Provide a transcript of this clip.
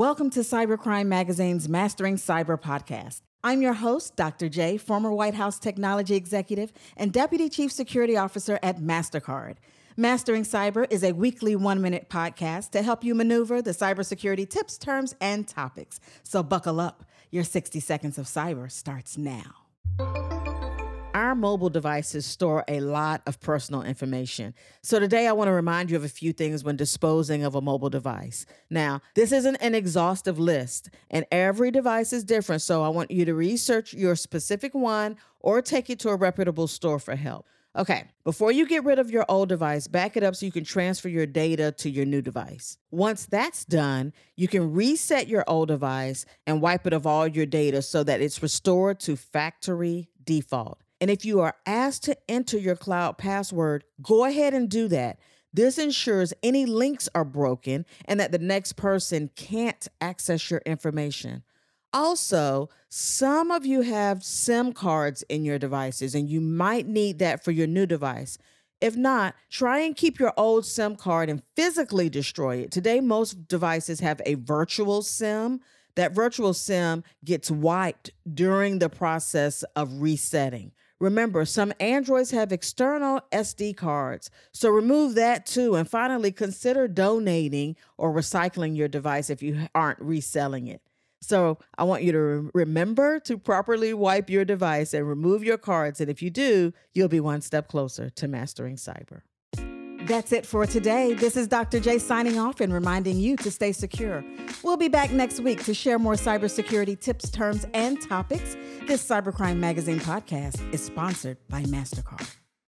Welcome to Cybercrime Magazine's Mastering Cyber podcast. I'm your host, Dr. J, former White House technology executive and Deputy Chief Security Officer at MasterCard. Mastering Cyber is a weekly one minute podcast to help you maneuver the cybersecurity tips, terms, and topics. So buckle up. Your 60 seconds of cyber starts now. Our mobile devices store a lot of personal information. So today I want to remind you of a few things when disposing of a mobile device. Now, this isn't an exhaustive list, and every device is different, so I want you to research your specific one or take it to a reputable store for help. Okay, before you get rid of your old device, back it up so you can transfer your data to your new device. Once that's done, you can reset your old device and wipe it of all your data so that it's restored to factory default. And if you are asked to enter your cloud password, go ahead and do that. This ensures any links are broken and that the next person can't access your information. Also, some of you have SIM cards in your devices and you might need that for your new device. If not, try and keep your old SIM card and physically destroy it. Today, most devices have a virtual SIM. That virtual SIM gets wiped during the process of resetting. Remember, some Androids have external SD cards, so remove that too. And finally, consider donating or recycling your device if you aren't reselling it. So, I want you to re- remember to properly wipe your device and remove your cards. And if you do, you'll be one step closer to mastering cyber. That's it for today. This is Dr. J signing off and reminding you to stay secure. We'll be back next week to share more cybersecurity tips, terms, and topics. This Cybercrime Magazine podcast is sponsored by MasterCard.